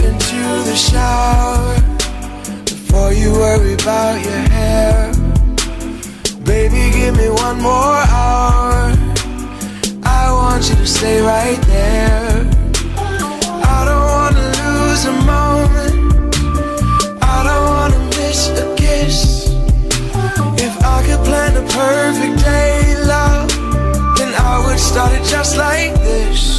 Get into the shower, before you worry about your hair, baby, give me one more hour. I want you to stay right there. I don't wanna lose a moment. I don't wanna miss a kiss. If I could plan a perfect day, love, then I would start it just like this.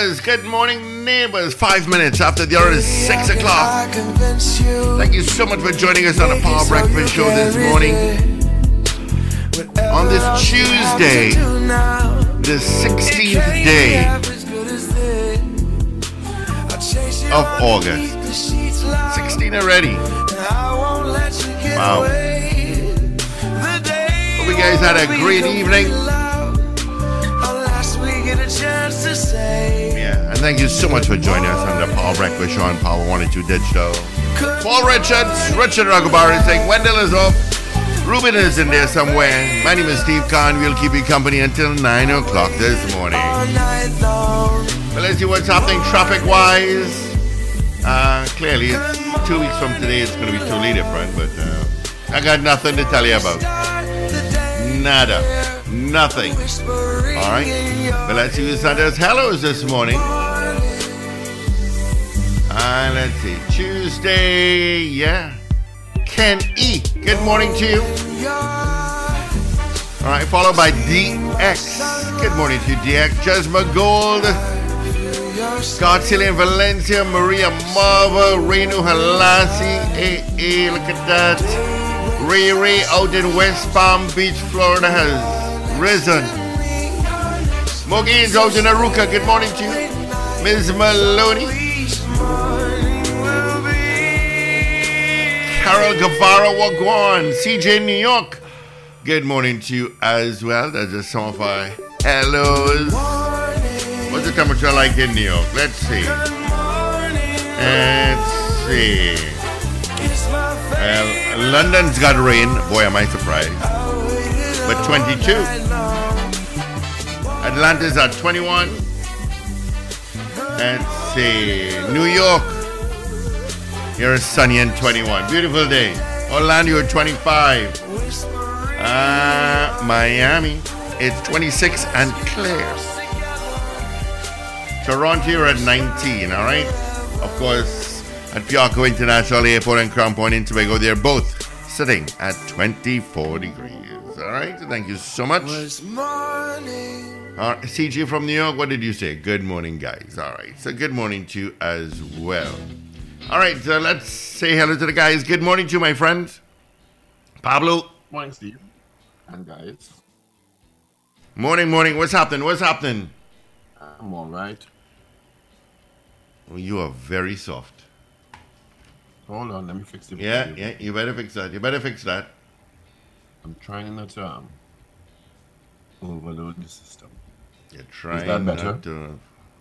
Neighbors. Good morning, neighbors. Five minutes after the hour is six o'clock. Thank you so much for joining us on the Power Breakfast Show this morning. On this Tuesday, the 16th day of August. 16 already. Wow. Hope you guys had a great evening. Yeah, and thank you so much for joining us on the Power Breakfast Show on Power 102 Digital. Paul Richards, Richard Raghubar is saying Wendell is off. Ruben is in there somewhere. My name is Steve Kahn. We'll keep you company until 9 o'clock this morning. Well, let's see what's happening traffic wise. Uh, clearly, it's two weeks from today. It's going to be totally different, but uh, I got nothing to tell you about. Nada. Nothing. All right. But let's see sent us hellos this morning. Uh, let's see. Tuesday, yeah. Ken E. Good morning to you. All right, followed by DX. Good morning to you, DX. Jasmine Gold. Scott Cillian Valencia, Maria Marva, Renu Halasi. Hey, look at that. Ray Ray out in West Palm Beach, Florida has risen. Mogine's out in Arouca. Good morning to you. Ms. Maloney. Carol Guevara Wagwan, CJ New York. Good morning to you as well. That's some of our hellos. What's the temperature like in New York? Let's see. Let's see. Well, London's got rain. Boy, am I surprised. But 22. Atlanta's at 21. Let's see. New York. Here is sunny and 21. Beautiful day. Orlando at 25. Uh, Miami, it's 26 and clear. Toronto, you're at 19, all right? Of course, at Piarco International Airport and Crown Point in Tobago, they're both sitting at 24 degrees, all right? Thank you so much. All right, CG from New York, what did you say? Good morning, guys. All right, so good morning to you as well. All right, so let's say hello to the guys. Good morning to you, my friends. Pablo, Morning, Steve. And guys, morning, morning. What's happening? What's happening? I'm all right. Oh, you are very soft. Hold on, let me fix it. Yeah, you. yeah, you better fix that. You better fix that. I'm trying not to um, overload the system. You're trying that better? not to.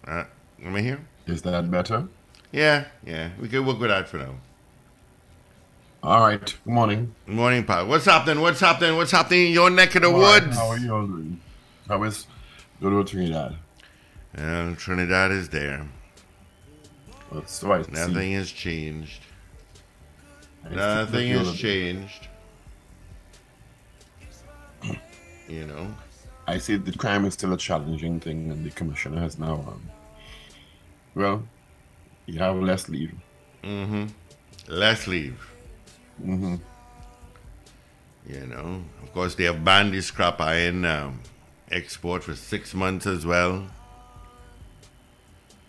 Uh, let me hear. Is that better? Yeah, yeah. We can work with that for now. All right. Good morning. Good morning, Pal. What's happening? What's happening? What's happening in your neck of the right, woods? How are you all doing? How is good old Trinidad? Well, Trinidad is there. That's right. see, Nothing has changed. I Nothing has changed. You know. I say the crime is still a challenging thing, and the commissioner has now, um, well, you have less leave. Less leave. Mm-hmm. You know, of course, they have banned the scrap iron um, export for six months as well.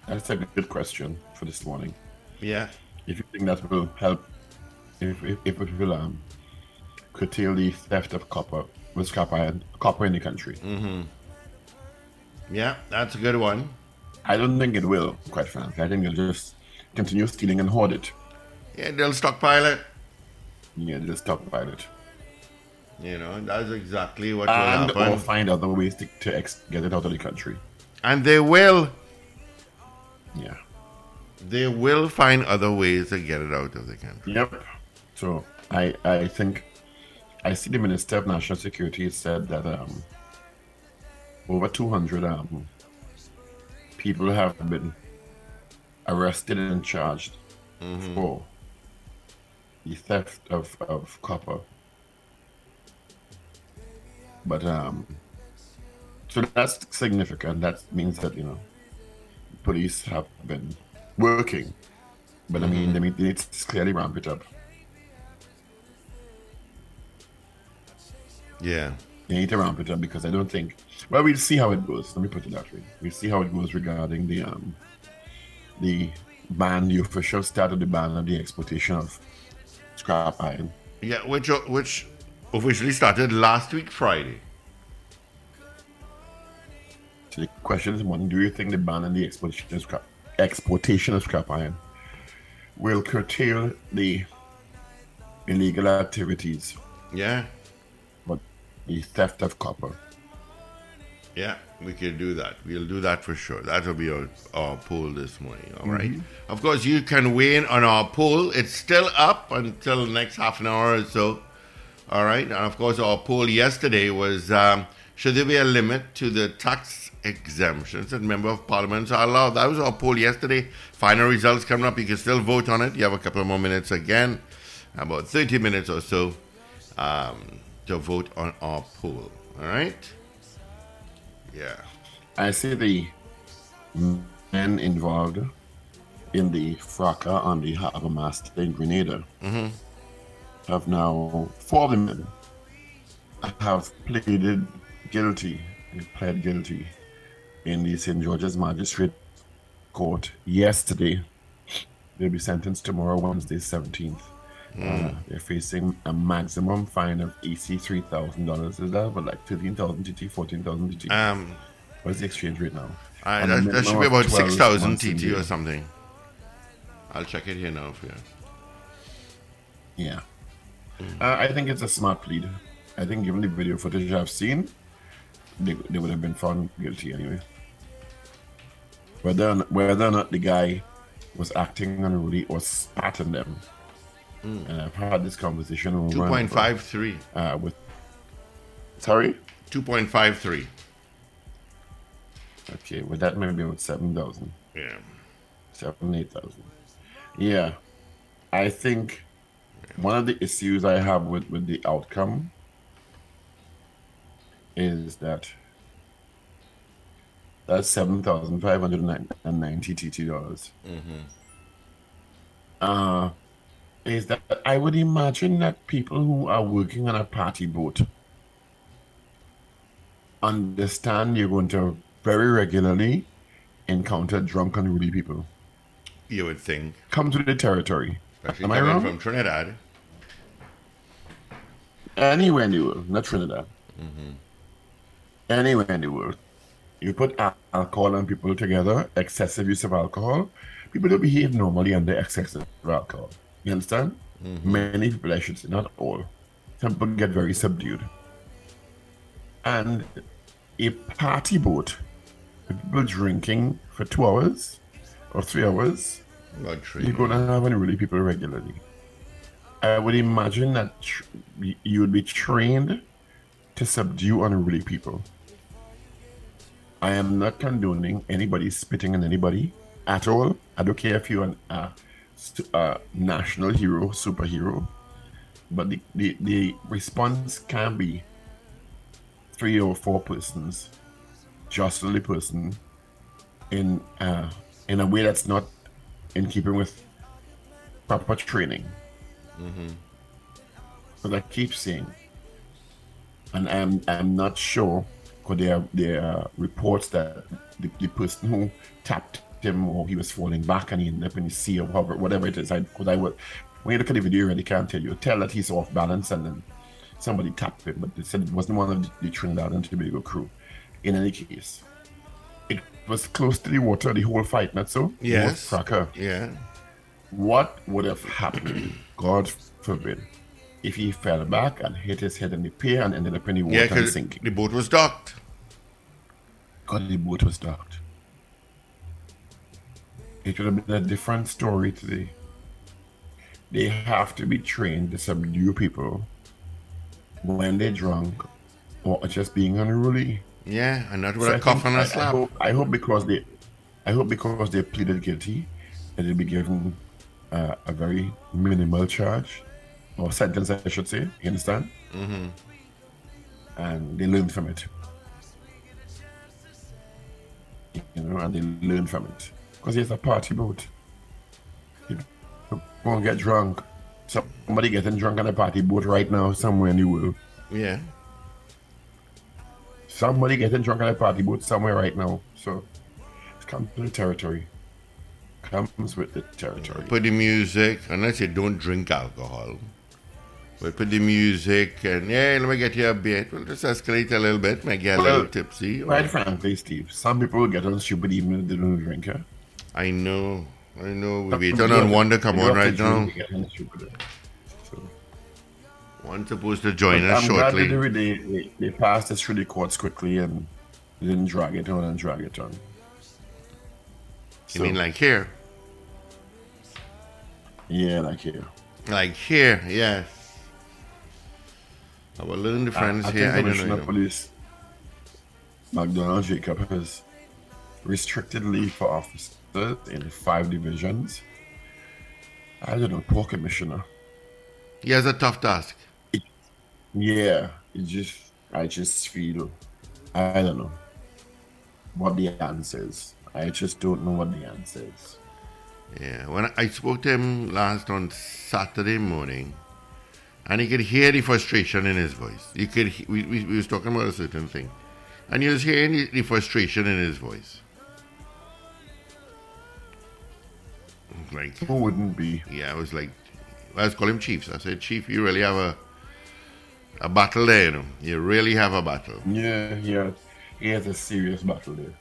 That's a good question for this morning. Yeah. If you think that will help, if, if, if it will um, curtail the theft of copper, with copper in the country. Mm-hmm. Yeah, that's a good one. I don't think it will, quite frankly. I think they'll just continue stealing and hoard it. Yeah, they'll stockpile it. Yeah, they'll stockpile it. You know, that's exactly what will And or happen. find other ways to, to ex- get it out of the country. And they will. Yeah. They will find other ways to get it out of the country. Yep. So I I think I see the Minister of National Security said that um over 200 um people have been arrested and charged for the theft of, of copper. But um so that's significant. That means that you know police have been working. But I mean, need they need to clearly ramp it up. Yeah. They need to ramp it up because I don't think. Well, we'll see how it goes. Let me put it that way. We'll see how it goes regarding the um, the ban, the official start of the ban of the exportation of scrap iron. Yeah, which which officially started last week Friday. So the question is, one: Do you think the ban on the exportation of scrap exportation of scrap iron will curtail the illegal activities, Yeah. The theft of copper? Yeah, we can do that. We'll do that for sure. That'll be our, our poll this morning. All right. Of course, you can weigh in on our poll. It's still up until the next half an hour or so. All right. And of course, our poll yesterday was um, should there be a limit to the tax exemptions that member of parliaments are allowed? That was our poll yesterday. Final results coming up. You can still vote on it. You have a couple more minutes again, about 30 minutes or so, um, to vote on our poll. All right. Yeah. I see the men involved in the fracas on the Harbour Master in Grenada mm-hmm. have now, four of the men have pleaded guilty, they pled guilty in the St. George's Magistrate Court yesterday. They'll be sentenced tomorrow, Wednesday, 17th. Uh, they're facing a maximum fine of $83,000. Is that about like 13,000 TT, 14,000 TT? Um, What's the exchange rate now? I, that, that should be about 6,000 months TT or something. I'll check it here now for you. Yeah. Uh, I think it's a smart plead. I think given the video footage I've seen, they, they would have been found guilty anyway. Whether or not, whether or not the guy was acting unruly or spat on them. And I've had this conversation over 2.53. uh, with. Sorry? 2.53. Okay, well, that may be about 7,000. Yeah. seven, eight thousand. Yeah, I think one of the issues I have with with the outcome is that that's seven thousand five hundred and ninety TT dollars. Uh, is that I would imagine that people who are working on a party boat understand you're going to very regularly encounter drunk and rude people You would think. come to the territory. Especially Am I wrong? from Trinidad. Anywhere in the world, not Trinidad. Mm-hmm. Anywhere in the world, you put alcohol and people together, excessive use of alcohol, people don't behave normally under excessive alcohol. You understand? Many people, I should say, not all. Some people get very subdued. And a party boat with people drinking for two hours or three hours, true. you're going to have unruly people regularly. I would imagine that tr- you would be trained to subdue unruly people. I am not condoning anybody spitting on anybody at all. I don't care if you're an, uh, uh, national hero, superhero, but the, the, the response can be three or four persons jostle the person in uh, in a way that's not in keeping with proper training. But I keep saying, and I'm I'm not sure because there are, there are reports that the, the person who tapped him or he was falling back and he ended up in the sea or whatever, whatever it is. I because I would when you look at the video, you really can't tell you. Tell that he's off balance and then somebody tapped him, but they said it wasn't one of the, the Trinidad and Tobago crew. In any case, it was close to the water the whole fight, not so? Yes. Cracker. Yeah. What would have happened, God forbid, if he fell back and hit his head in the pier and ended up in the water Yeah, and sinking? the boat was docked. God, the boat was docked. It would have been a different story today. They have to be trained to subdue people when they're drunk or just being unruly. Yeah, and not with So a I cough and I- a I slap. hope, I hope because they, I hope because they pleaded guilty, that they'll be given uh, a very minimal charge or sentence, I should say. You understand? Mm-hmm. And they learn from it. You know, and they learn from it because it's a party boat. You won't get drunk. Somebody getting drunk on a party boat right now somewhere in the world. Yeah. Somebody getting drunk on a party boat somewhere right now. So it comes with the territory. Comes with the territory. Put the music, unless you don't drink alcohol. But put the music and yeah, let me get you a bit. We'll just escalate a little bit, make you a little Well, tipsy. Quite frankly, Steve, some people will get on stupid even if they don't drink. Huh? I know, I know. We're waiting on one to come on right now. drink to get on. So, One supposed to join us I'm shortly. that they, they, they passed this through the courts quickly and didn't drag it on and drag it on. You So, mean like here? yeah, like here. Like here, yes. Our little friends I, I here, I don't know. Police McDonald Jacob has restricted leave for officers in five divisions. I don't know, poor commissioner. He has a tough task. Yeah, it just I just feel I don't know what the answer is. I just don't know what the answer is. Yeah, when I spoke to him last on Saturday morning, and he could hear the frustration in his voice. You could, he- we, we, we was talking about a certain thing, and you was hearing the, the frustration in his voice. Like, Who wouldn't be? yeah, I was like, I was calling him Chiefs. I said, Chief, you really have a a battle there, you know. You really have a battle, Yeah, he has, he has a serious battle there.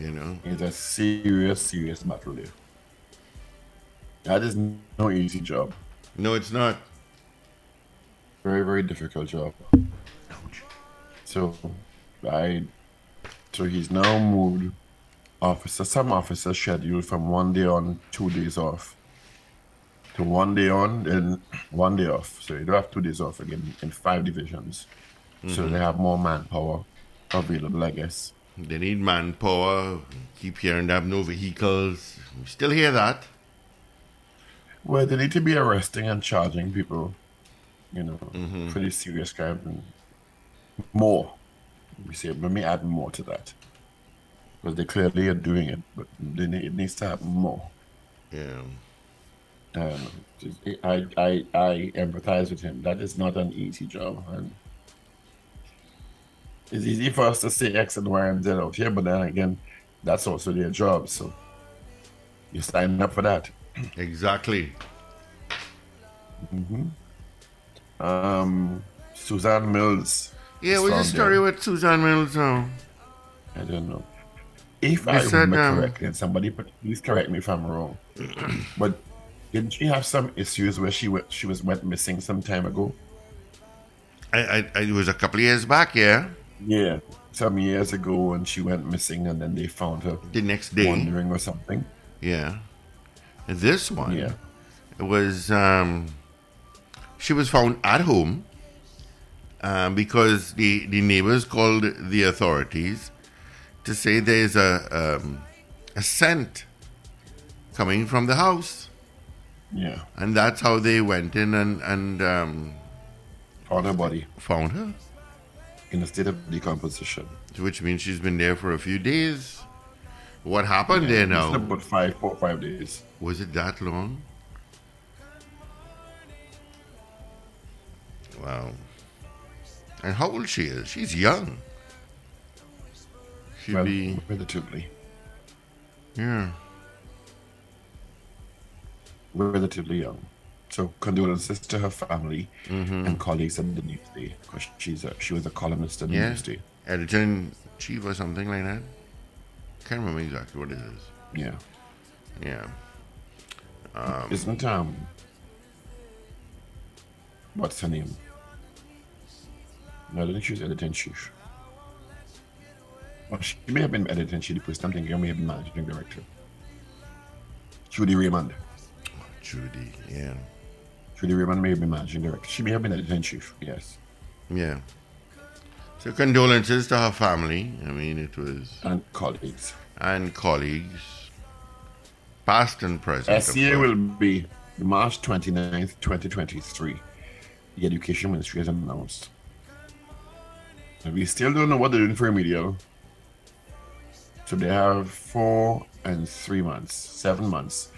you know. It's a serious, serious battle there. That is no easy job. No, it's not. Very, very difficult job. So, I, so he's now moved officer. Some officers schedule from one day on, two days off, to one day on, then one day off. So you don't have two days off again in five divisions. So mm-hmm. they have more manpower available, I guess. They need manpower. Keep hearing they have no vehicles. We still hear that. Well, they need to be arresting and charging people, you know, mm-hmm. for these serious crimes. More. We say, let me add more to that. Because they clearly are doing it, but they need, it needs to happen more. Yeah. Um, I, I, I empathize with him. That is not an easy job. And it's easy for us to say X and Y and Z out here, but then again, that's also their job. So you sign up for that. Exactly. Um, Suzanne Mills. Yeah, what's the story with Suzanne Mills now? I don't know. If They I said, remember um, correctly, and somebody please correct me if I'm wrong, but didn't she have some issues where she went, she was went missing some time ago? I, I, I, it was a couple of years back, yeah. Yeah, some years ago, and she went missing, and then they found her The next day, wandering or something. yeah. And this one, Yeah, it was um, she was found at home um, because the the neighbors called the authorities to say there's a um, a scent coming from the house, yeah, and that's how they went in and and um, found her body. found her. in a state of decomposition. Which means she's been there for a few days. What happened there now? about five, four, five days. Was it that long? Wow. And how old she is? She's young. She'd Well, be relatively, yeah. relatively young. So condolences to her family Mm-hmm. and colleagues at the Newsday because she's a, she was a columnist at the Yeah. Newsday. Editor in chief or something like that. Can't remember exactly what it is. Yeah. Yeah. Isn't um what's her name? No, I don't think she was editor in chief. Well, she may have been editor chief, but something may have been managing director. Judy Raymond. Oh, Judy. Yeah. Judy Raymond may have been managing director. She may have been editor in chief, yes. Yeah. So condolences to her family. I mean, it was And colleagues. and colleagues, past and present. of SEA will be March 29th, 2023. The Education Ministry has announced. And we still don't know what they're doing for remedial. So they have four and three months, seven months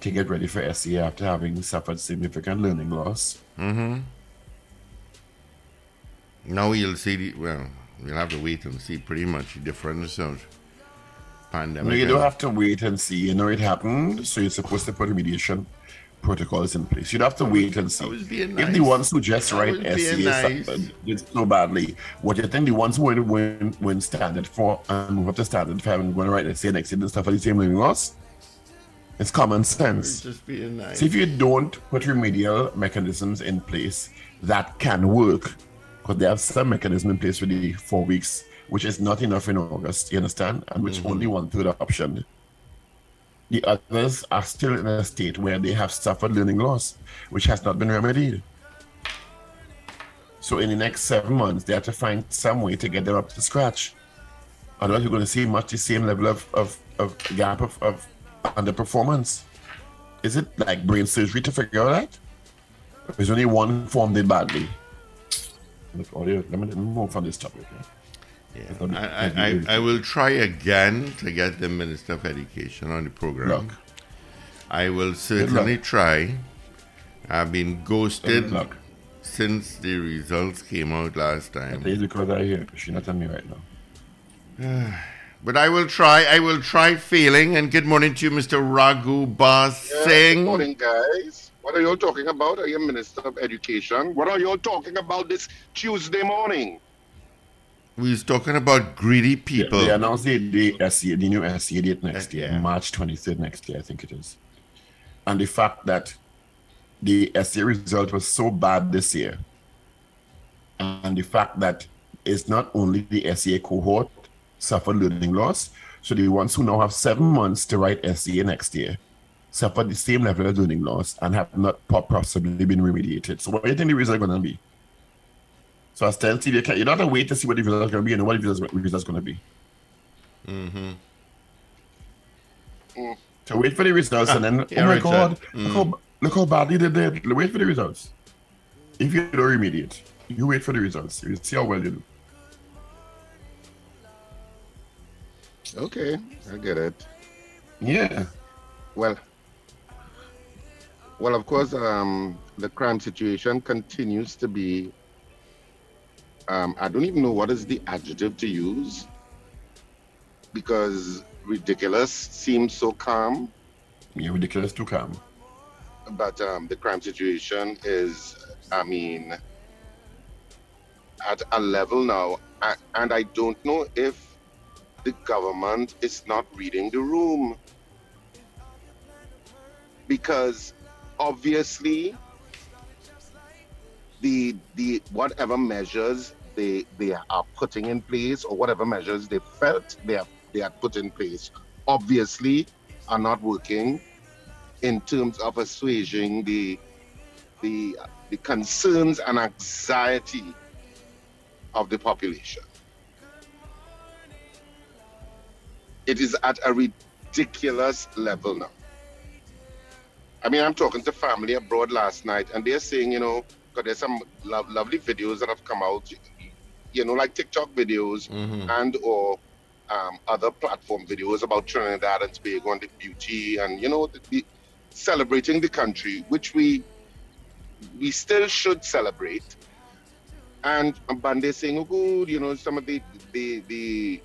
to get ready for SEA after having suffered significant learning loss. Mm-hmm. Now you'll see. The, well, you'll have to wait and see. Pretty much the difference of pandemic. No, you don't have to wait and see. You know it happened, so you're supposed to put remediation protocols in place. You'd have to wait and see. Being If the ones who just write SEA nice. did so badly, what you think the ones who win, win, standard four and move up to standard five and going to write SEA next year and stuff are the same learning loss? It's common sense. just being nice. See, if you don't put remedial mechanisms in place that can work, because they have some mechanism in place for the four weeks, which is not enough in August, you understand? And which mm-hmm. only one third option. The others are still in a state where they have suffered learning loss, which has not been remedied. So in the next seven months, they have to find some way to get them up to scratch. Otherwise, you're going to see much the same level of, of, of gap of, of underperformance. Is it like brain surgery to figure out that? There's only one form did badly. Audio, let me move from this topic. Okay? Yeah. I, I, I, I will try again to get the Minister of Education on the program. Look, I will certainly try. I've been ghosted since the results came out last time. It's because I hear she's not on me right now. But I will try. I will try failing. And good morning to you, Mr. Raghubar Yeah, Singh. Good morning, guys. What are you all talking about? Are you Minister of Education? What are you all talking about this Tuesday morning? We was talking about greedy people. They announced the, the SEA, the new SEA date next year, yeah. March 23rd next year, I think it is. And the fact that the SEA result was so bad this year, and the fact that it's not only the SEA cohort suffered learning loss, so the ones who now have seven months to write SEA next year suffered the same level of learning loss and have not po- possibly been remediated. So what do you think the results are going to be? So ostensibly, you, can't, you don't have to wait to see what the results are going to be and what the results, results going to be. Mm-hmm. Mm. So wait for the results and then, yeah, oh my Richard. God, look, mm. how, look how badly they did. Wait for the results. If you don't remediate, you wait for the results. You see how well you do. Okay, I get it. Yeah. Well, well, of course, um, the crime situation continues to be. Um, I don't even know what is the adjective to use because ridiculous seems so calm, Yeah, ridiculous to calm. but um, the crime situation is, I mean, at a level now, and I don't know if the government is not reading the room because obviously the the whatever measures they they are putting in place or whatever measures they felt they have they had put in place obviously are not working in terms of assuaging the the the concerns and anxiety of the population. It is at a ridiculous level now. I mean, I'm talking to family abroad last night, and they're saying, you know, because there's some lo- lovely videos that have come out. you know, like TikTok videos Mhm. and or um, other platform videos about Trinidad and Tobago and the beauty and you know the, the celebrating the country, which we we still should celebrate. And and they're saying, oh, good, you know, some of the the the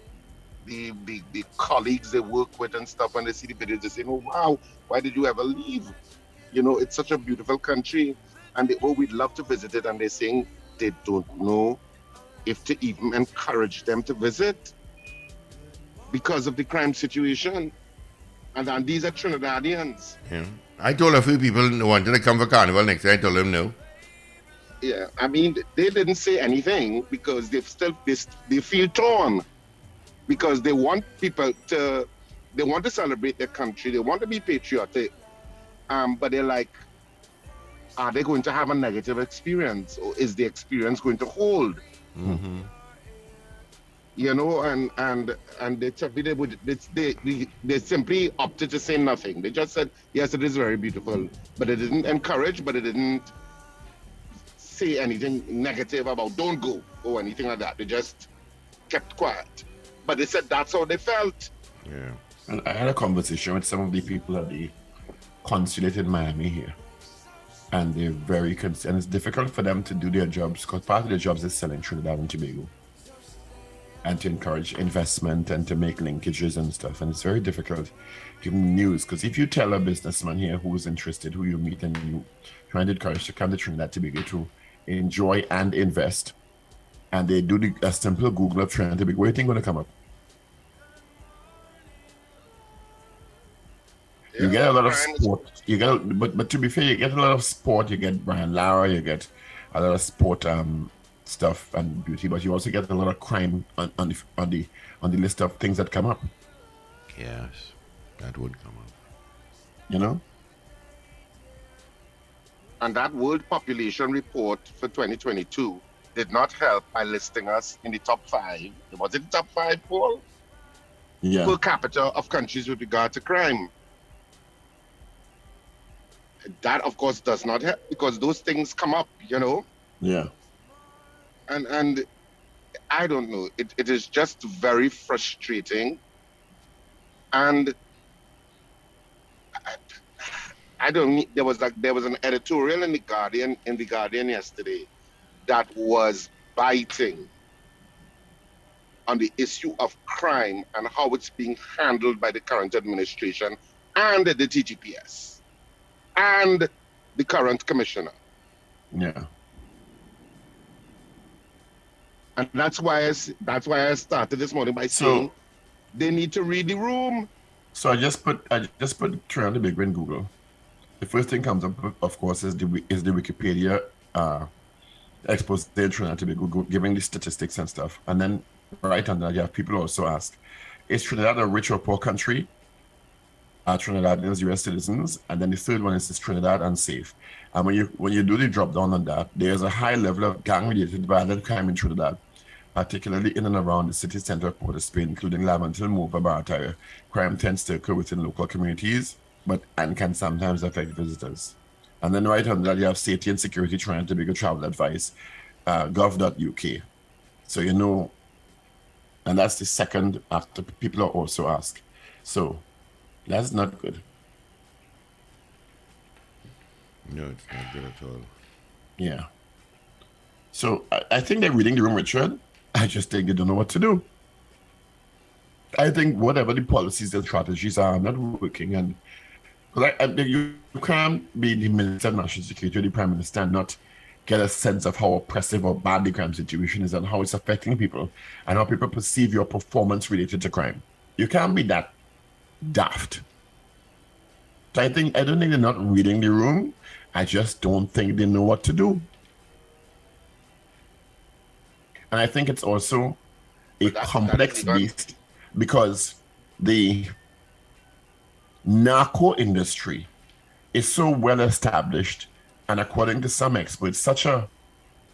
the, the, the colleagues they work with and stuff, and they see the videos, they say, oh, wow, why did you ever leave? You know, it's such a beautiful country. And they, oh, we'd love to visit it. And they're saying they don't know if to even encourage them to visit because of the crime situation. And, and these are Trinidadians. Yeah. I told a few people who wanted to come for carnival next year. I told them no. Yeah, I mean, they didn't say anything because they still they, they feel torn because they want people to they want to celebrate their country, they want to be patriotic, um, but they're like, are they going to have a negative experience or is the experience going to hold? Mm-hmm. You know, and and and they they would they, they they they simply opted to say nothing. They just said yes, it is very beautiful, but they didn't encourage, but they didn't say anything negative about don't go or anything like that. They just kept quiet. But they said that's how they felt. Yeah. And I had a conversation with some of the people at the consulate in Miami here. And they're very concerned. It's difficult for them to do their jobs because part of their jobs is selling Trinidad and Tobago and to encourage investment and to make linkages and stuff. And it's very difficult giving news because if you tell a businessman here who is interested, who you meet, and you trying to encourage to come to Trinidad Tobago to enjoy and invest, and they do the, a simple Google of Trinidad Tobago, what do you think going to come up? You get a lot of crime is- sport. You get, a, but but to be fair, you get a lot of sport. You get Brian Lara. You get a lot of sport um stuff and beauty, but you also get a lot of crime on, on the on the on the list of things that come up. Yes. That would come up. You know, And that World Population Report for 2022 did not help by listing us in the top five. Was it the top five, Paul? yeah, per capita of countries with regard to crime. That, of course, does not help because those things come up, you know, yeah, and and I don't know. It, it is just very frustrating, and I, I don't. need- There was like there was an editorial in the Guardian in the Guardian yesterday that was biting on the issue of crime and how it's being handled by the current administration and the TTPS and the current commissioner. yeah. And that's why I, that's why I started this morning by So- saying they need to read the room. So I just put I just put Trinidad and Tobago in Google. The first thing comes up, of course, is the is the Wikipedia uh, expose in Trinidad Tobago, giving the statistics and stuff. And then right under that, you have people also ask, is Trinidad a rich or poor country? Are Trinidadians U.S. citizens? And then the third one is, is Trinidad unsafe? And when you when you do the drop down on that, there's a high level of gang-related violent crime in Trinidad particularly in and around the city center of Port of Spain, including Laventille, Morvant, Barataria. Crime tends to occur within local communities, but and can sometimes affect visitors. And then right under that, you have safety and security trying to make a travel advice, uh, gov.uk. So you know, and that's the second after people are also asked. So that's not good. No, it's not good at all. Yeah. So I, I think they're reading the room, Richard. I just think they don't know what to do. I think whatever the policies and strategies are not working, and I, I, you can't be the Minister of National Security or the Prime Minister and not get a sense of how oppressive or bad the crime situation is and how it's affecting people and how people perceive your performance related to crime. You can't be that daft. So I think I don't think they're not reading the room. I just don't think they know what to do. And I think it's also a complex beast because the narco industry is so well established and according to some experts, such a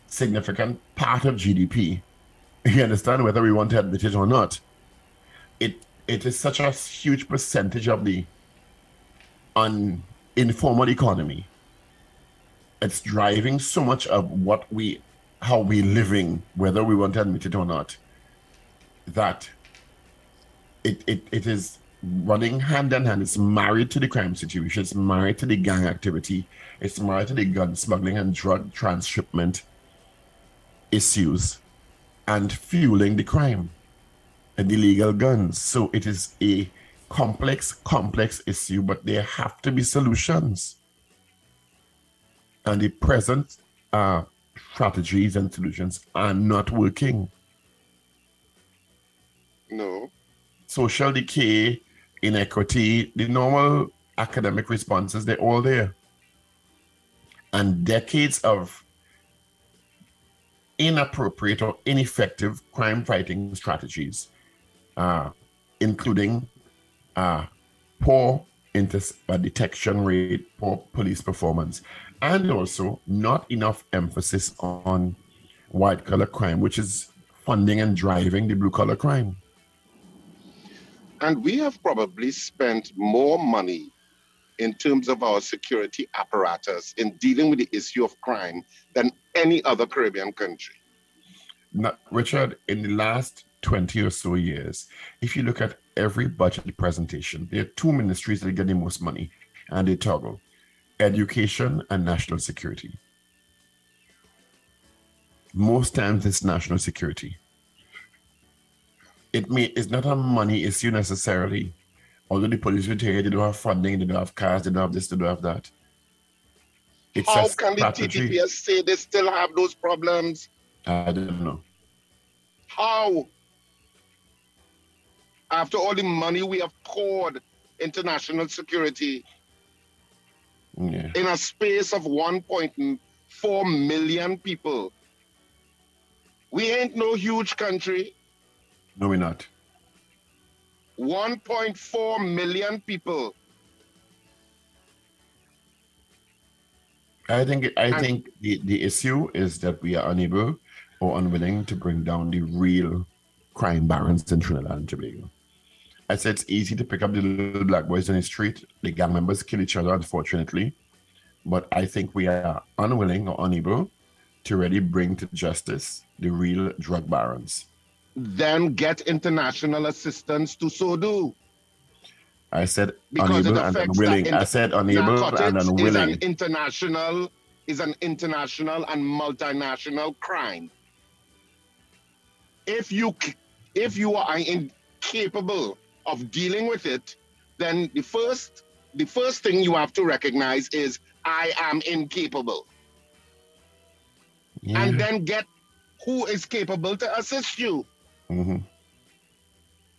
significant part of GDP. You understand whether we want to admit it or not. It it is such a huge percentage of the un, informal economy. It's driving so much of what we how we living, whether we want to admit it or not, that it, it, it is running hand in hand. It's married to the crime situation. It's married to the gang activity. It's married to the gun smuggling and drug transshipment issues and fueling the crime and illegal guns. So it is a complex, complex issue, but there have to be solutions. And the present uh, strategies and solutions are not working. No. Social decay, inequity, the normal academic responses, they're all there. And decades of inappropriate or ineffective crime fighting strategies, uh, including uh, poor inter- uh, detection rate, poor police performance, and also not enough emphasis on white collar crime, which is funding and driving the blue collar crime. And we have probably spent more money in terms of our security apparatus in dealing with the issue of crime than any other Caribbean country. Now, Richard, in the last 20 or so years, if you look at every budget presentation, there are two ministries that get the most money and they toggle education and national security. Most times it's national security. It may it's not a money issue necessarily. Although the police will tell you they don't have funding, they don't have cars, they don't have this, they don't have that. It's How can strategy. the TTPS say they still have those problems? I don't know. How? After all the money we have poured into national security, yeah. in a space of 1.4 million people, we ain't no huge country. No, we're not. 1.4 million people. I think I and think the, the issue is that we are unable or unwilling to bring down the real crime barons in Trinidad and Tobago. I said it's easy to pick up the little black boys on the street. The gang members kill each other, unfortunately. But I think we are unwilling or unable to really bring to justice the real drug barons. Then get international assistance to so do. I said because unable and unwilling. I said unable and unwilling. Is an international is an international and multinational crime if you if you are incapable of dealing with it, then the first the first thing you have to recognize is I am incapable. Yeah. And then get who is capable to assist you. Mm-hmm.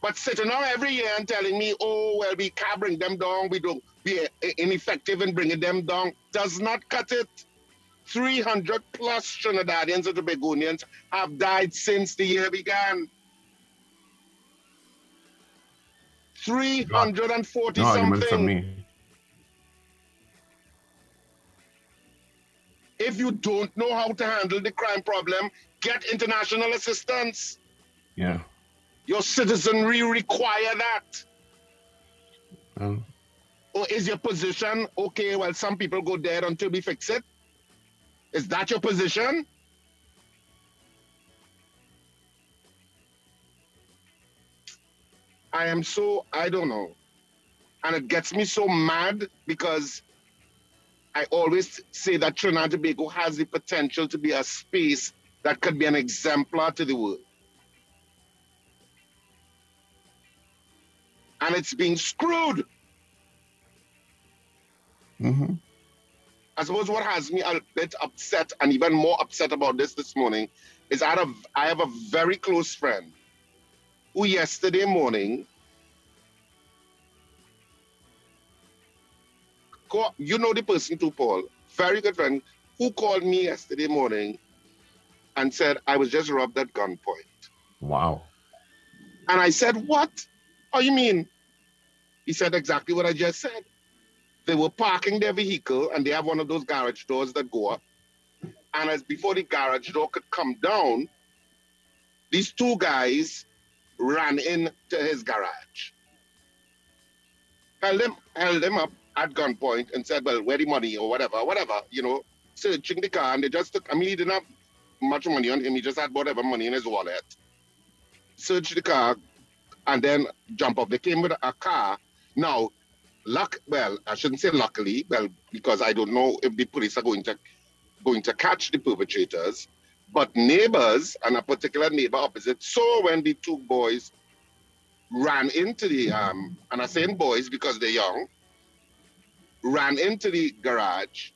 But sitting on every year and telling me, oh, well, we can't bring them down, we don't be ineffective in bringing them down, does not cut it. 300 plus Trinidadians and Tobagonians have died since the year began. 340 no, something. If you don't know how to handle the crime problem, get international assistance. Yeah. Your citizenry require that. Um. Or is your position okay? Well, some people go dead until we fix it. Is that your position? I am so, I don't know. And it gets me so mad because I always say that Trinidad and Tobago has the potential to be a space that could be an exemplar to the world. And it's being screwed. Mm-hmm. I suppose what has me a bit upset and even more upset about this this morning is I have, I have a very close friend who yesterday morning, you know the person too, Paul, very good friend, who called me yesterday morning and said, I was just robbed at gunpoint. Wow. And I said, What? Oh, you mean? He said exactly what I just said. They were parking their vehicle and they have one of those garage doors that go up. And as before the garage door could come down, these two guys ran into his garage. Held him, held him up at gunpoint and said, Well, where the money or whatever, whatever, you know, searching the car. And they just took, I mean, he didn't have much money on him. He just had whatever money in his wallet. Search the car and then jump off. They came with a car. Now, luck. Well, I shouldn't say luckily. Well, because I don't know if the police are going to going to catch the perpetrators. But neighbors and a particular neighbor opposite saw when the two boys ran into the um, and I'm saying boys because they're young, ran into the garage.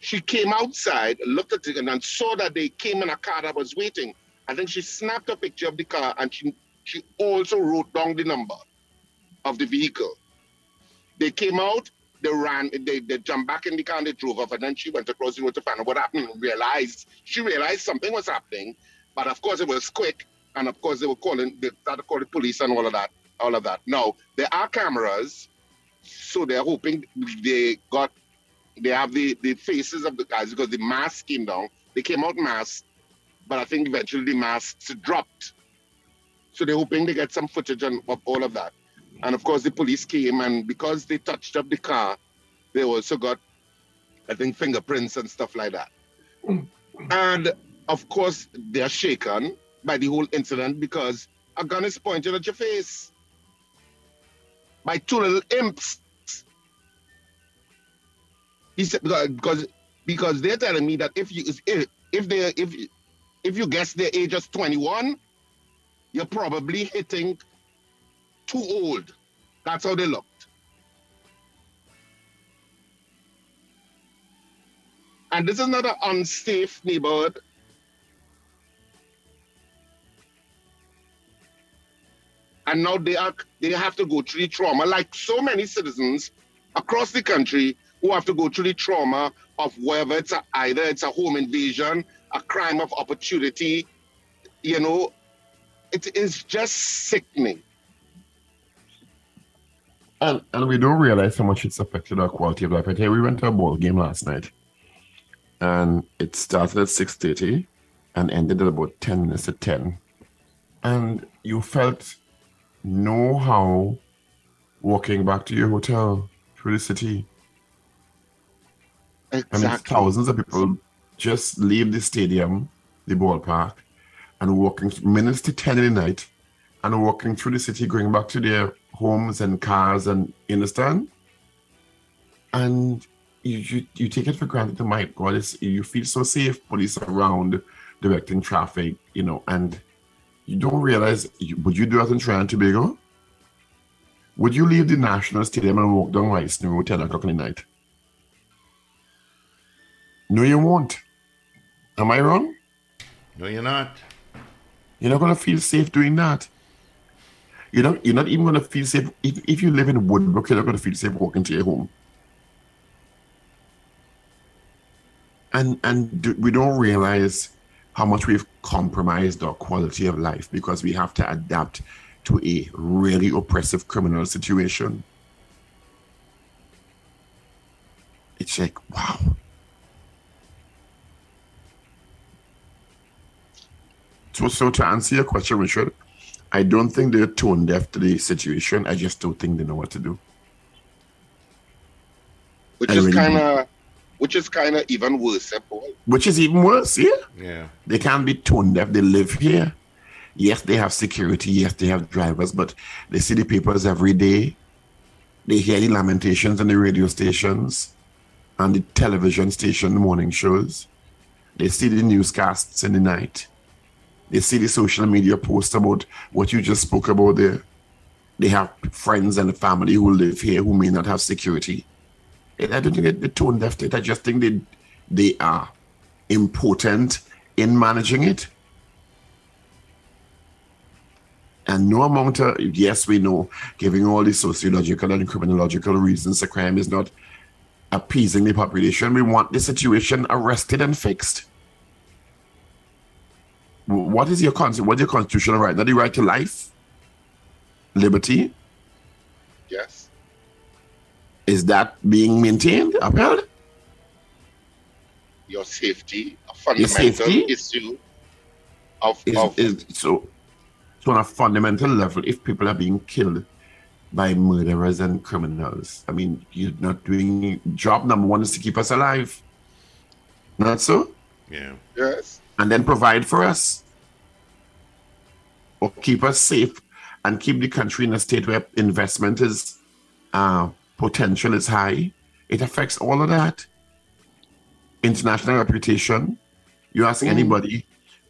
She came outside, looked at it, and then saw that they came in a car that was waiting. I think she snapped a picture of the car and she she also wrote down the number of the vehicle. They came out, they ran, they, they jumped back in the car and they drove off, and then she went across the road to find out what happened. Realized she realized something was happening, but of course it was quick, and of course they were calling, they started calling the police and all of that, all of that. Now there are cameras, so they're hoping they got, they have the the faces of the guys because the mask came down. They came out masked, but I think eventually the masks dropped. So they're hoping they get some footage on, of all of that. And of course, the police came, and because they touched up the car, they also got, I think, fingerprints and stuff like that. And of course, they're shaken by the whole incident because a gun is pointed at your face by two little imps. He said because because they're telling me that if you if if they if if you guess their age is 21, you're probably hitting too old. That's how they looked. And this is not an unsafe neighborhood. And now they are they have to go through the trauma, like so many citizens across the country who have to go through the trauma of whether it's a, either it's a home invasion, a crime of opportunity, you know, it is just sickening. And, and we don't realize how much it's affected our quality of life. I tell you, we went to a ball game last night, and it started at six thirty, and ended at about ten minutes to ten, and you felt no how walking back to your hotel through the city. Exactly. I mean, thousands of people just leave the stadium, the ballpark, and walking minutes to 10 in the night and walking through the city, going back to their homes and cars, and you understand? And you, you, you take it for granted. Oh my God, it's, you feel so safe, police around directing traffic, you know, and you don't realize, would you do that in Trinidad and Tobago? Would you leave the National Stadium and walk down Rice Road 10 o'clock in the night? No, you won't. Am I wrong? No, you're not. You're not gonna feel safe doing that. You're not. You're not even gonna feel safe if, if you live in Woodbrook. You're not gonna feel safe walking to your home. And and we don't realize how much we've compromised our quality of life because we have to adapt to a really oppressive criminal situation. It's like wow. So, so to answer your question, Richard, I don't think they're tone deaf to the situation. I just don't think they know what to do. Which I is really kind of, which is kind of even worse, eh, Paul. Which is even worse, yeah. Yeah. They can't be tone deaf. They live here. Yes, they have security. Yes, they have drivers, but they see the papers every day. They hear the lamentations on the radio stations and the television station morning shows. They see the newscasts in the night. They see the social media posts about what you just spoke about there. They have friends and family who live here who may not have security. And I don't think they tone deaf to it. I just think they they are important in managing it. And no amount of yes, we know, giving all the sociological and criminological reasons the crime is not appeasing the population. We want the situation arrested and fixed. What is your constitution? What's your constitutional right? Not the right to life, liberty. Yes. Is that being maintained, upheld? Your safety, a fundamental safety? issue of, Is, of is so so on a fundamental level, if people are being killed by murderers and criminals, I mean, you're not doing job number one is to keep us alive. Not so? Yeah. Yes. And then provide for us or keep us safe and keep the country in a state where investment is uh, potential is high. It affects all of that. International reputation. You ask anybody,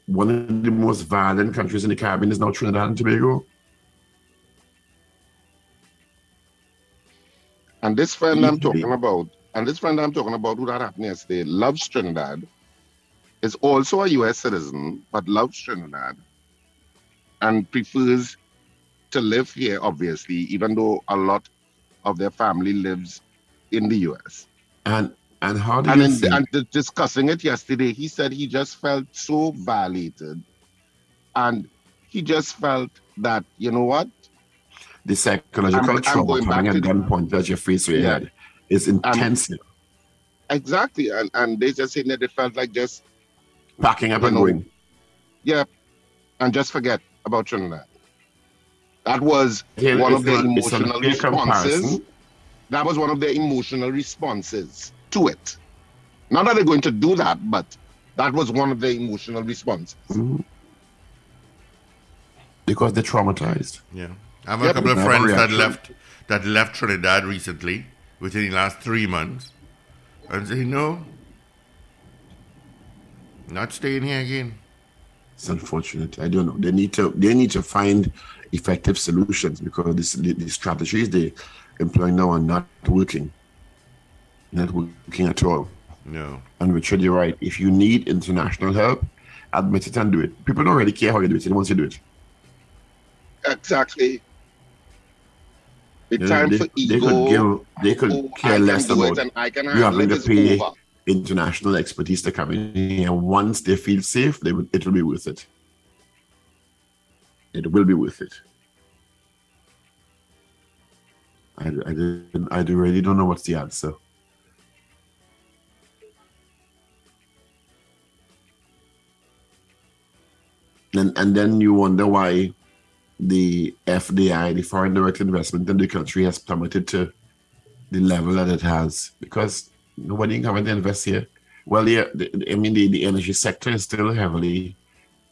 one of the most violent countries in the Caribbean is now Trinidad and Tobago. And this friend I'm talking about, and this friend I'm talking about who that happened yesterday, loves Trinidad, is also a US citizen, but loves Trinidad and prefers to live here, obviously, even though a lot of their family lives in the US. And and how do And, you in, and discussing it yesterday, he said he just felt so violated. And he just felt that, you know what? the psychological I'm- I'm trauma going of having a back to- gun pointed at your face or your Yeah. head is intensive. Exactly. And, and they just saying that they felt like just Packing up You and know, going. Yeah, and just forget about Trinidad. That was Here one of their the- emotional responses. comparison. That was one of their emotional responses to it. Not that they're going to do that, but that was one of their emotional responses. Mhm. Because they're traumatized. Yeah. I have a Yep. couple of Have a friends that left that left Trinidad recently, within the last three months, and say no, not staying here again. It's unfortunate. I don't know. They need to they need to find effective solutions because this the, the strategies they employ now are not working. Not working at all. No. And Richard, you're right. If you need international help, admit it and do it. People don't really care how you do it. They want you to do it. Exactly. The They- time they, for they ego. could give they could oh, care less do it about and I can you handle having it to pay over. International expertise to come in here. Once they feel safe, they will, it will be worth it. It will be worth it. I, I, didn't- I really don't know what's the answer. And, and then you wonder why the FDI, the foreign direct investment in the country, has plummeted to the level that it has because nobody can come and invest here. Well, yeah, I mean, the, the energy sector is still heavily,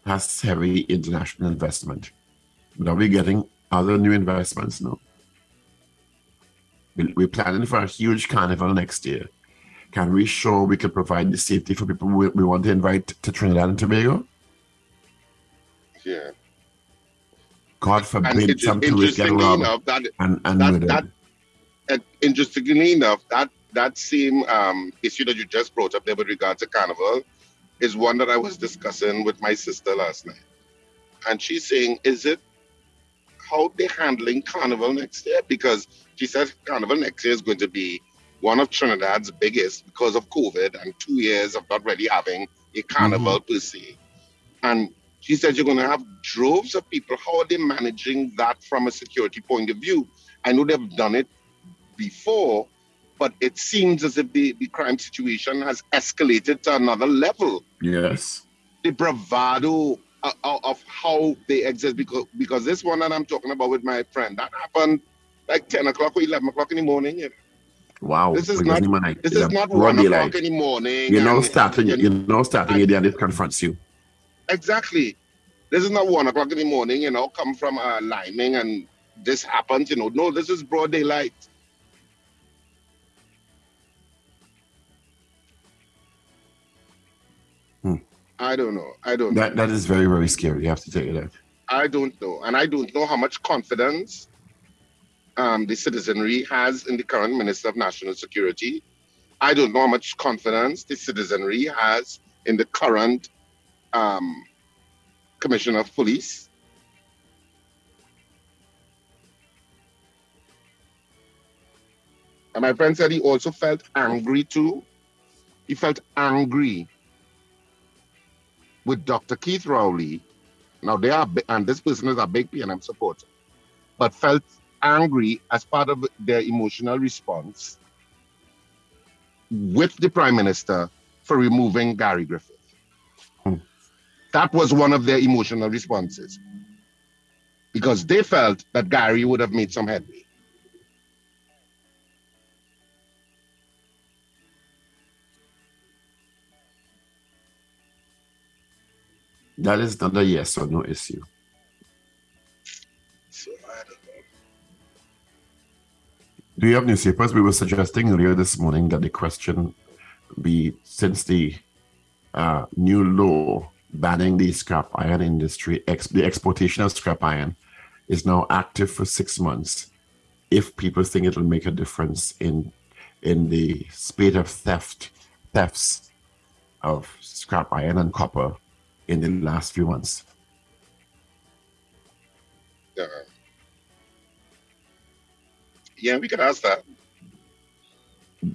has heavy international investment. But are we getting other new investments? now? We- We're planning for a huge carnival next year. Can we show we can provide the safety for people we, we want to invite to Trinidad and Tobago? Yeah. God forbid some tourists get robbed enough, that and, and that- that- and interestingly enough, that that same um, issue that you just brought up there with regard to carnival is one that I was discussing with my sister last night, and she's saying, "Is it how they're handling carnival next year?" Because she says carnival next year is going to be one of Trinidad's biggest because of COVID and two years of not really having a carnival per se, and she said you're going to have droves of people. How are they managing that from a security point of view? I know they've done it before, but it seems as if the, the crime situation has escalated to another level. yes. The bravado of, of- of how they exist, because because this one that I'm talking about with my friend, that happened like 10 o'clock or 11 o'clock in the morning. you know. Wow. This is not- like- This is not broad 1 daylight. o'clock in the morning. You know, and- starting, and- you know, starting and- a day and it confronts you. Exactly. This is not one o'clock in the morning, you know, come from uh, liming and this happens, you know. No, this is broad daylight. I don't know. I don't know. That that is very very scary. You have to take it out. I don't know. And I don't know how much confidence um, the citizenry has in the current Minister of National Security. I don't know how much confidence the citizenry has in the current um, Commissioner of Police. And my friend said he also felt angry too. He felt angry with Dr. Keith Rowley now they are, and this person is a big PNM supporter, but felt angry as part of their emotional response with the Prime Minister for removing Gary Griffith. Hmm. That was one of their emotional responses because they felt that Gary would have made some headway. That is not a yes or no issue. Do you have newspapers? We were suggesting earlier this morning that the question be since the uh, new law banning the scrap iron industry, ex- the exportation of scrap iron, is now active for six months. If people think it will make a difference in in the spate of theft thefts of scrap iron and copper in the last few months. Yeah. Yeah, we could ask that.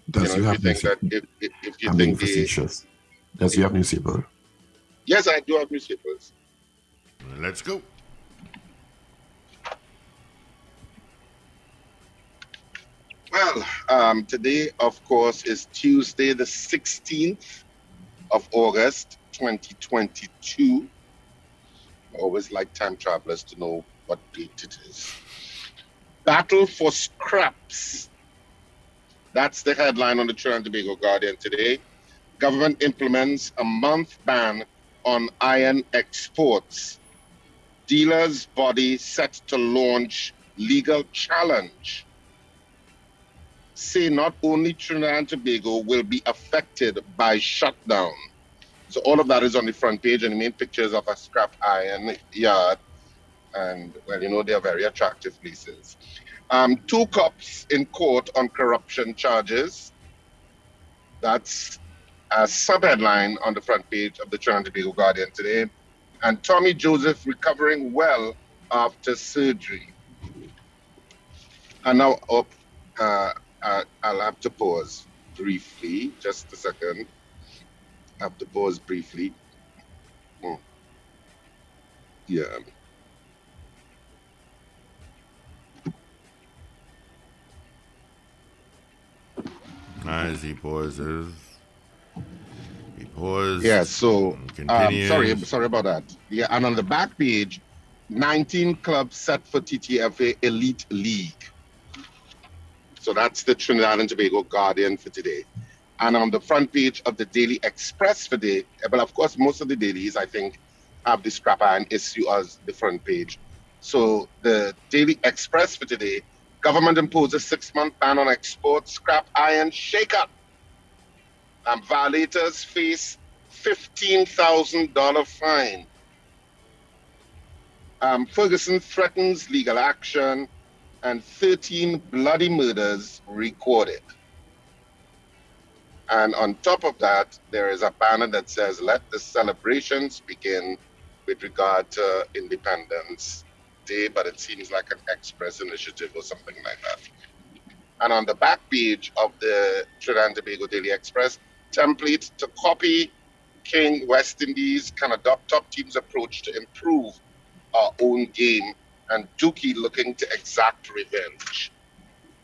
Does you you, know, have if you think that if, if, if you I'm being think the, facetious. Does you have newspaper? yes, I do have newspapers. Let's go. Well, um, today, of course, is Tuesday, the 16th of August, 2022. I always like time travelers to know what date it is. Battle for scraps. That's the headline on the Trinidad and Tobago Guardian today. Government implements a month ban on iron exports. Dealers' body set to launch legal challenge say not only Trinidad and Tobago will be affected by shutdown. So all of that is on the front page, and the main pictures of a scrap iron yard, and well, you know they are very attractive places. Um, two cops in court on corruption charges. That's a subheadline on the front page of the Trinidad Tobago Guardian today. And Tommy Joseph recovering well after surgery. And now up. Uh, uh, I'll have to pause briefly, just a second. Have to pause briefly. Hmm. Yeah. As he pauses. He pauses. Yeah, so um, sorry, sorry about that. Yeah, and on the back page, 19 clubs set for TTFA Elite League. So that's the Trinidad and Tobago Guardian for today. And on the front page of the Daily Express for today, but of course, most of the dailies, I think, have the scrap iron issue as the front page. So the Daily Express for today, government imposes six-month ban on export scrap iron shake-up. And violators face $15,000 fine. Um, Ferguson threatens legal action and 13 bloody murders recorded. And on top of that, there is a banner that says, Let the celebrations begin with regard to Independence Day, but it seems like an express initiative or something like that. And on the back page of the Trinidad and Tobago Daily Express, template to copy King West Indies can adopt top team's approach to improve our own game and Dookie looking to exact revenge.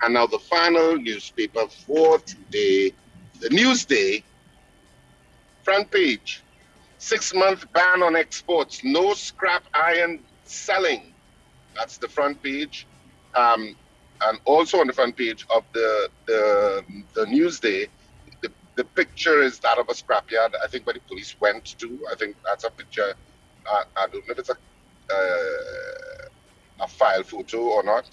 And now the final newspaper for today, the Newsday, front page, six-month ban on exports, no scrap iron selling. That's the front page. Um, and also on the front page of the the, the Newsday, the, the picture is that of a scrapyard. I think where the police went to. I think that's a picture. Uh, I don't know if it's a uh, a file photo or not.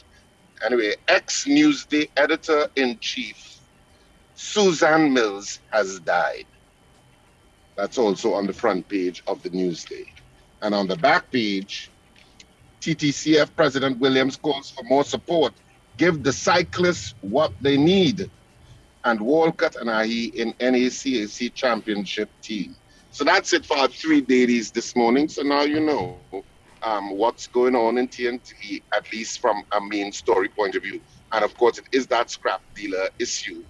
Anyway, ex Newsday editor in chief, Suzanne Mills, has died. That's also on the front page of the Newsday. And on the back page, TTCF President Williams calls for more support. Give the cyclists what they need. And Walcott and Ahye in NACAC championship team. So that's it for our three dailies this morning. So now you know um, what's going on in TNT, at least from a main story point of view. And of course, it is that scrap dealer issue.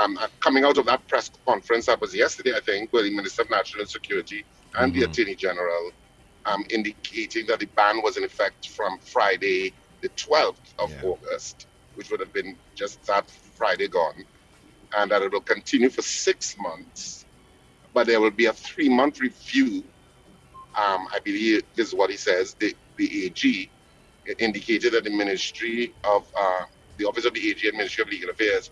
Um, coming out of that press conference that was yesterday, I think, where the Minister of National Security and the Attorney General um, indicating that the ban was in effect from Friday, the 12th of Yeah. August, which would have been just that Friday gone, and that it will continue for six months. But there will be a three month review um, I believe this is what he says, the, the AG indicated that the Ministry of, uh, the Office of the AG and Ministry of Legal Affairs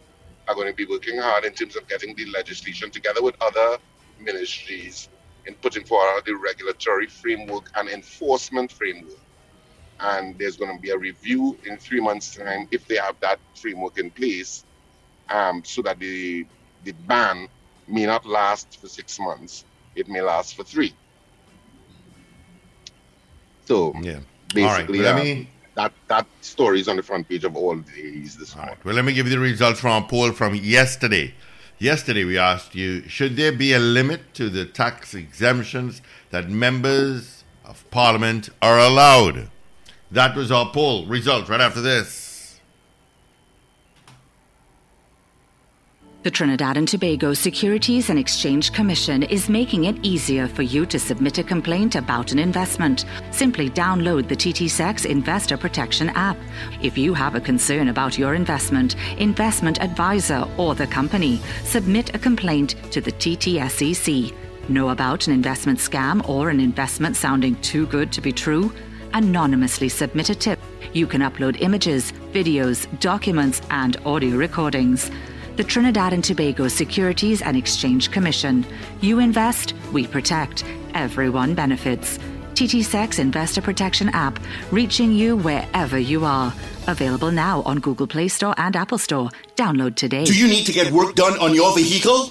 are going to be working hard in terms of getting the legislation together with other ministries in putting forward the regulatory framework and enforcement framework. And there's going to be a review in three months' time if they have that framework in place, um, so that the the ban may not last for six months; it may last for three. So Yeah. basically, All right, let uh, me- that that story is on the front page of all days this All morning. right. Well, let me give you the results from a poll from yesterday. Yesterday, we asked you should there be a limit to the tax exemptions that members of parliament are allowed? That was our poll results right after this. The Trinidad and Tobago Securities and Exchange Commission is making it easier for you to submit a complaint about an investment. Simply download the TTSEC Investor Protection app. If you have a concern about your investment, investment advisor, or the company, submit a complaint to the TTSEC. Know about an investment scam or an investment sounding too good to be true? Anonymously submit a tip. You can upload images, videos, documents, and audio recordings. The Trinidad and Tobago Securities and Exchange Commission. You invest, we protect. Everyone benefits. TTSEC Investor Protection app, reaching you wherever you are. Available now on Google Play Store and Apple Store. Download today. Do you need to get work done on your vehicle?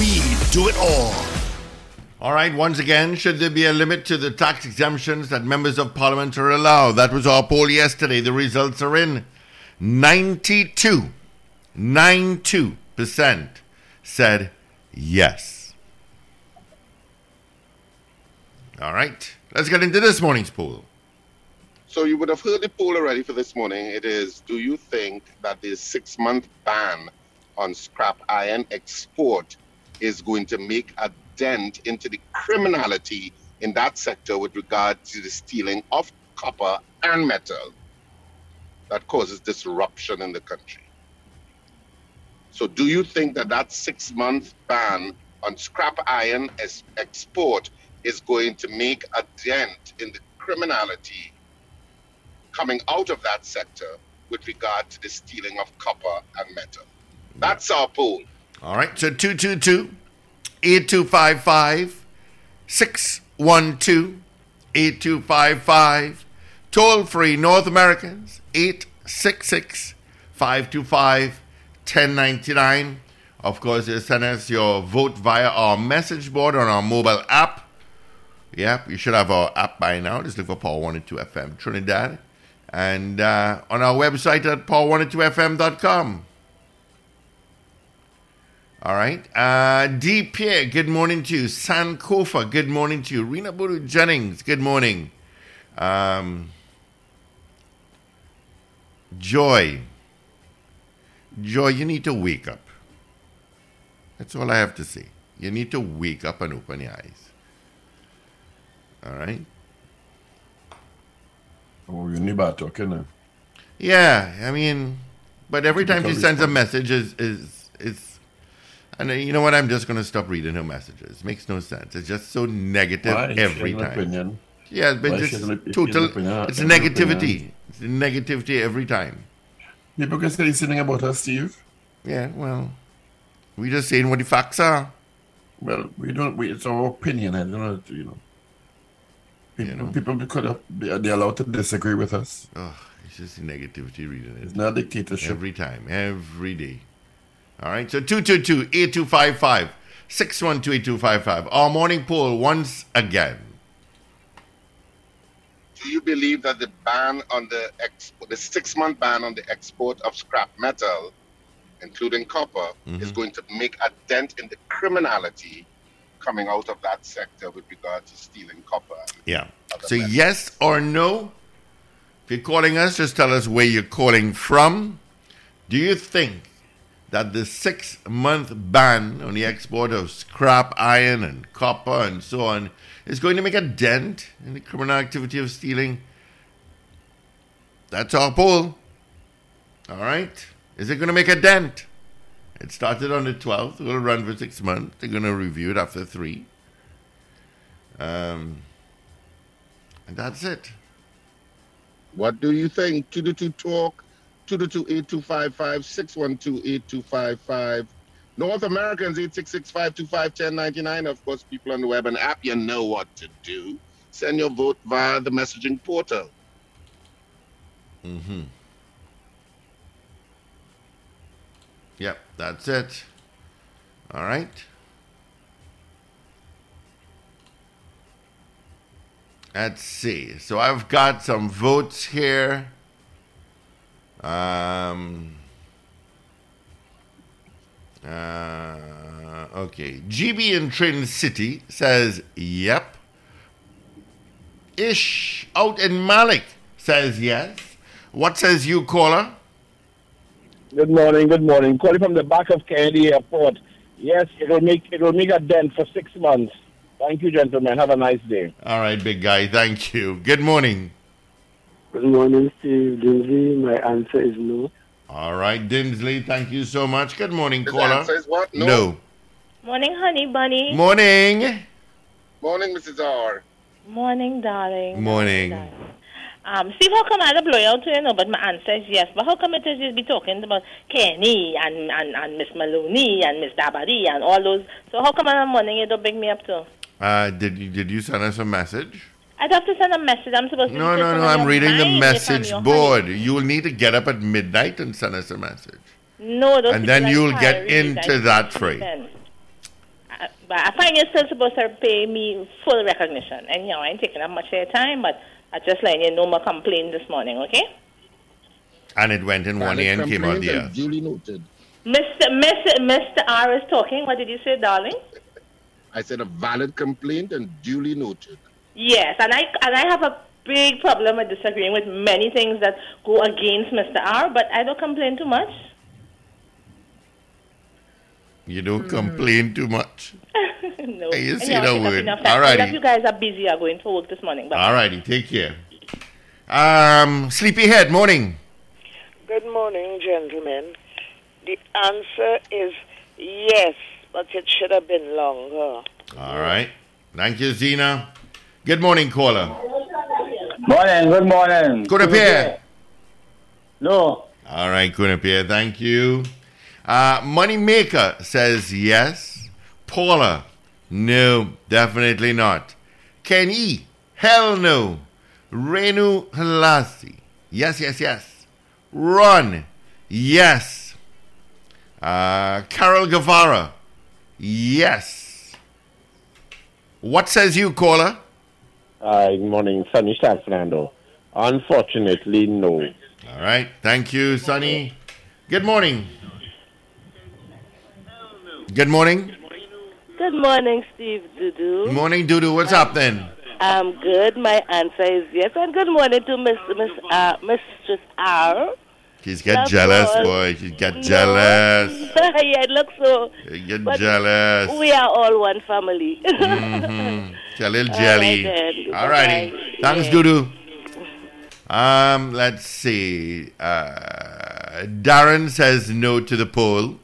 do it all. All right, once again, should there be a limit to the tax exemptions that members of parliament are allowed? That was our poll yesterday. The results are in. 92, 92% said yes. All right, let's get into this morning's poll. So you would have heard the poll already for this morning. It is: Do you think that the six-month ban on scrap iron export is going to make a dent into the criminality in that sector with regard to the stealing of copper and metal that causes disruption in the country? So, do you think that that six-month ban on scrap iron as export is going to make a dent in the criminality coming out of that sector with regard to the stealing of copper and metal. That's our poll. All right, so 222 8255 612 8255. Toll free North Americans 866 525 1099. Of course, you send us your vote via our message board on our mobile app. Yep, you should have our app by now. Just look for Power 102 FM Trinidad. And uh, on our website at power102fm.com. All right. Uh, D. Pierre, good morning to you. Sankofa, good morning to you. Rena Buru Jennings, good morning. Um, Joy. Joy, you need to wake up. That's all I have to say. You need to wake up and open your eyes. All right. Oh, you need about talking now. Yeah, I mean, but every time she sends a message is is is, and uh, you know what? I'm just gonna stop reading her messages. Makes no sense. It's just so negative Why? every She has an time. Opinion. Yeah, it's been Why just she has total. opinion? It's She has an negativity. opinion. It's negativity every time. People can say something about us, Steve. Yeah, well, we just saying what the facts are. Well, we don't. We, it's our opinion. I don't know. You know. People, know. people could have. They are allowed to disagree with us. Ugh, it's just negativity reading it. It's not a dictatorship. Every time, every day. All right, so 222 8255 612 8255. Our morning poll once again. Do you believe that the ban on the export, the six-month ban on the export of scrap metal, including copper, mm-hmm. is going to make a dent in the criminality coming out of that sector with regard to stealing copper? Yeah. So, methods. yes or no? If you're calling us, just tell us where you're calling from. Do you think that the six month ban on the export of scrap iron and copper and so on is going to make a dent in the criminal activity of stealing. That's our poll. All right. Is it going to make a dent? It started on the 12th. It will run for six months. They're going to review it after three. Um, and that's it. What do you think? 222 Talk, 222-8255, 612-8255. North Americans, 866-525-1099. Of course, people on the web and app, you know what to do. Send your vote via the messaging portal. Mm-hmm. Yep, that's it. All right. Let's see. So I've got some votes here. Um, uh, okay. GB in Trincity says, yep. Ish out in Malick says yes. What says you, caller? Good morning, good morning. Calling from the back of Kennedy Airport. Yes, it will make it will make a dent for six months. Thank you, gentlemen. Have a nice day. All right, big guy. Thank you. Good morning. Good morning, Steve Dinsley. My answer is no. All right, Dinsley. Thank you so much. Good morning, His caller. answer is what? No. no. Morning, honey bunny. Morning. Morning, Mrs. R. Morning, darling. Morning. Um, Steve, how come I had a blowout to you know, but my answer is yes. But how come it is you be talking about Kenny and, and, and Miss Maloney and Miss Dabari and all those? So how come in the morning you don't bring me up to? Uh, did you did you send us a message? I'd have to send a message. I'm supposed to No, no, no. I'm reading the mind if I'm message your board. You will need to get up at midnight and send us a message. No, those And then you'll get into that don't Uh, But I find you're still supposed to pay me full recognition. And, you know, I ain't taking up much of your time, but I just letting you know my complaint this morning, okay? And it went in one ear and came out the other. Duly noted. Mr. Mr. Mr. R is talking. What did you say, darling? I said a valid complaint and duly noted. Yes, and I and I have a big problem with disagreeing with many things that go against Mr. R, but I don't complain too much. You don't complain too much. no. Hey, you And say you're the word. enough All of you guys are busy. Are going for work this morning. But All righty, take care. Um, sleepyhead, morning. Good morning, gentlemen. The answer is yes, but it should have been longer. All right. Thank you, Zena. Good morning, caller. Morning, good morning. Good appear. No. All right, Cunupia, thank you. Uh, Moneymaker says yes. Paula, no, definitely not. Kenny, hell no. Renu Halasi, yes, yes, yes. Ron, yes. Uh, Carol Guevara, yes. What says you, caller? Hi, good morning, Sunny San Fernando. Unfortunately, no. All right, thank you, Sonny. Good morning. Good morning. Good morning, Steve Dudu. Good morning, Dudu. What's up then? I'm good. My answer is yes. And good morning to Miss Miss uh, Mistress R. She's get That's jealous, all. boy. She's get jealous. yeah, it looks so. You get but jealous. We are all one family. mm-hmm. She's a little jelly. right. All righty. Thanks, Yeah. Dudu. Um, let's see. Uh, Darren says no to the poll.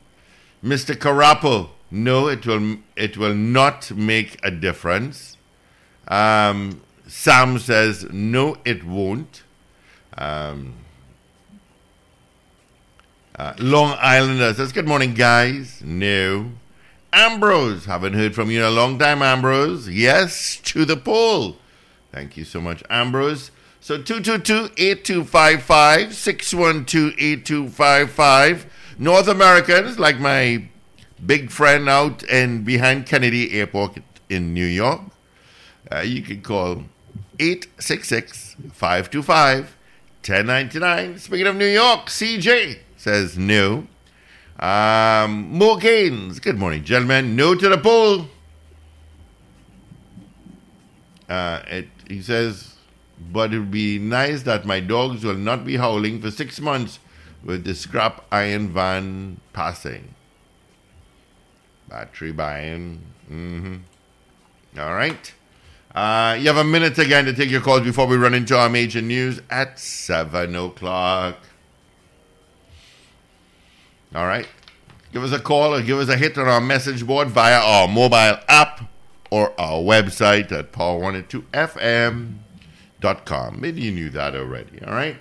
Mr. Carapo, no, it will it will not make a difference. Um, Sam says no, it won't. Um, uh, Long Islander says good morning, guys. No. Ambrose, haven't heard from you in a long time, Ambrose. Yes to the poll. Thank you so much, Ambrose. So 222-8255, 612-8255. North Americans, like my big friend out and behind Kennedy Airport in New York, uh, you can call 866-525-1099. Speaking of New York, CJ says no. Um, Mo Gaines, good morning, gentlemen. No to the poll. Uh, it, he says, but it would be nice that my dogs will not be howling for six months with the scrap iron van passing. Battery buying. Mm-hmm. All right. Uh, you have a minute again to take your calls before we run into our major news at 7 o'clock. All right. Give us a call or give us a hit on our message board via our mobile app or our website at power102fm.com. Maybe you knew that already. All right.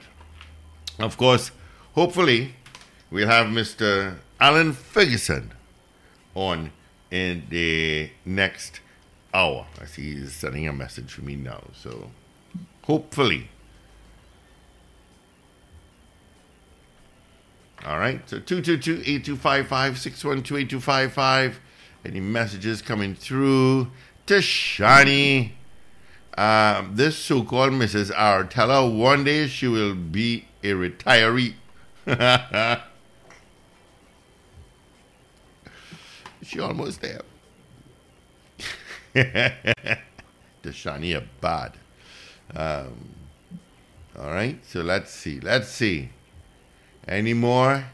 Of course, hopefully, we'll have Mr. Alan Ferguson on in the next hour. I see he's sending a message for me now. So hopefully. All right. So 222-8255, Any messages coming through? Tashani. Um, this so-called Mrs. R. Tell her one day she will be a retiree. she almost there. Deshania bad. Um, all right, so let's see. Let's see. Any more?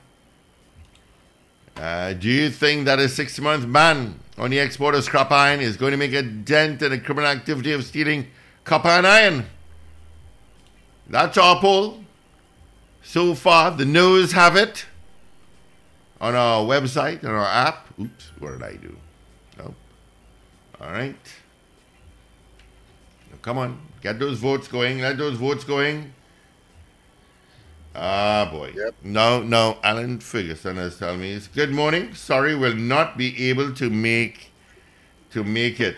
Uh, do you think that a six month ban on the export of scrap iron is going to make a dent in the criminal activity of stealing copper and iron? That's our poll. So far, the news have it on our website, on our app. Oops, what did I do? Nope. All right. Now, come on, get those votes going. Let those votes going. Ah, boy. Yep. No, no. Alan Ferguson has told me. Good morning. Sorry, will not be able to make to make it.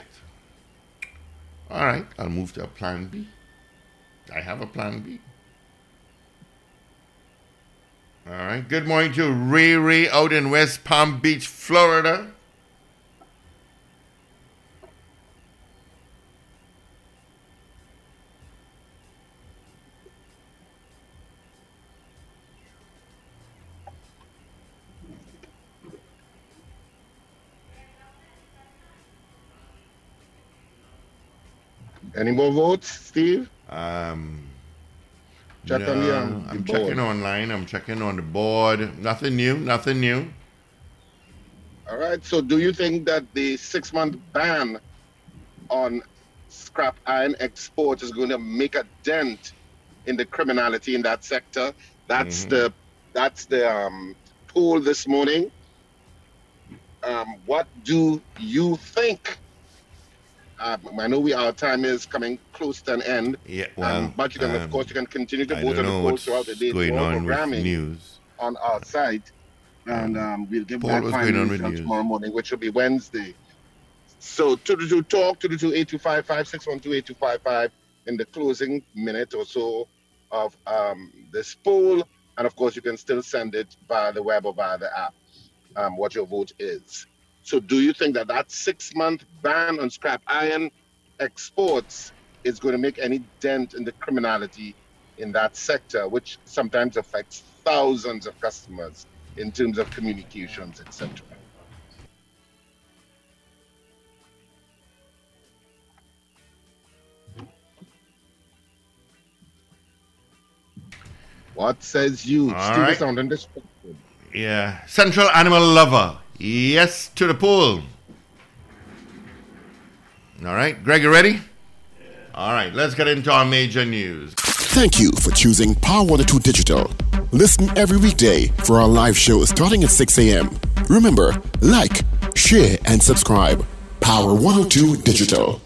All right, I'll move to a plan B. I have a plan B. All right. Good morning to Ray Ray out in West Palm Beach, Florida. Any more votes, Steve? Um, Check on the, um, I'm checking online. I'm checking on the board. Nothing new. Nothing new. All right. So, do you think that the six-month ban on scrap iron exports is going to make a dent in the criminality in that sector? That's Mhm. the that's the um, poll this morning. Um, what do you think? Um, I know we our time is coming close to an end. Yeah, um, but you can, of um, course, you can continue to I vote on the know poll what's throughout the day. going on with programming news. on our site, and um, we'll give Paul, what's final on with results news? tomorrow morning, which will be Wednesday. So, to the two talk, to the two eight two five five six one two eight two five five in the closing minute or so of um, this poll, and of course, you can still send it via the web or via the app. Um, what your vote is. So, do you think that that six-month ban on scrap iron exports is going to make any dent in the criminality in that sector, which sometimes affects thousands of customers in terms of communications, etc. What says you? All Steve right. Yeah. Central Animal Lover. Yes to the pool. All right. Greg, you ready? All right. Let's get into our major news. Thank you for choosing Power 102 Digital. Listen every weekday for our live show starting at 6 a.m. Remember, like, share, and subscribe. Power 102 Digital.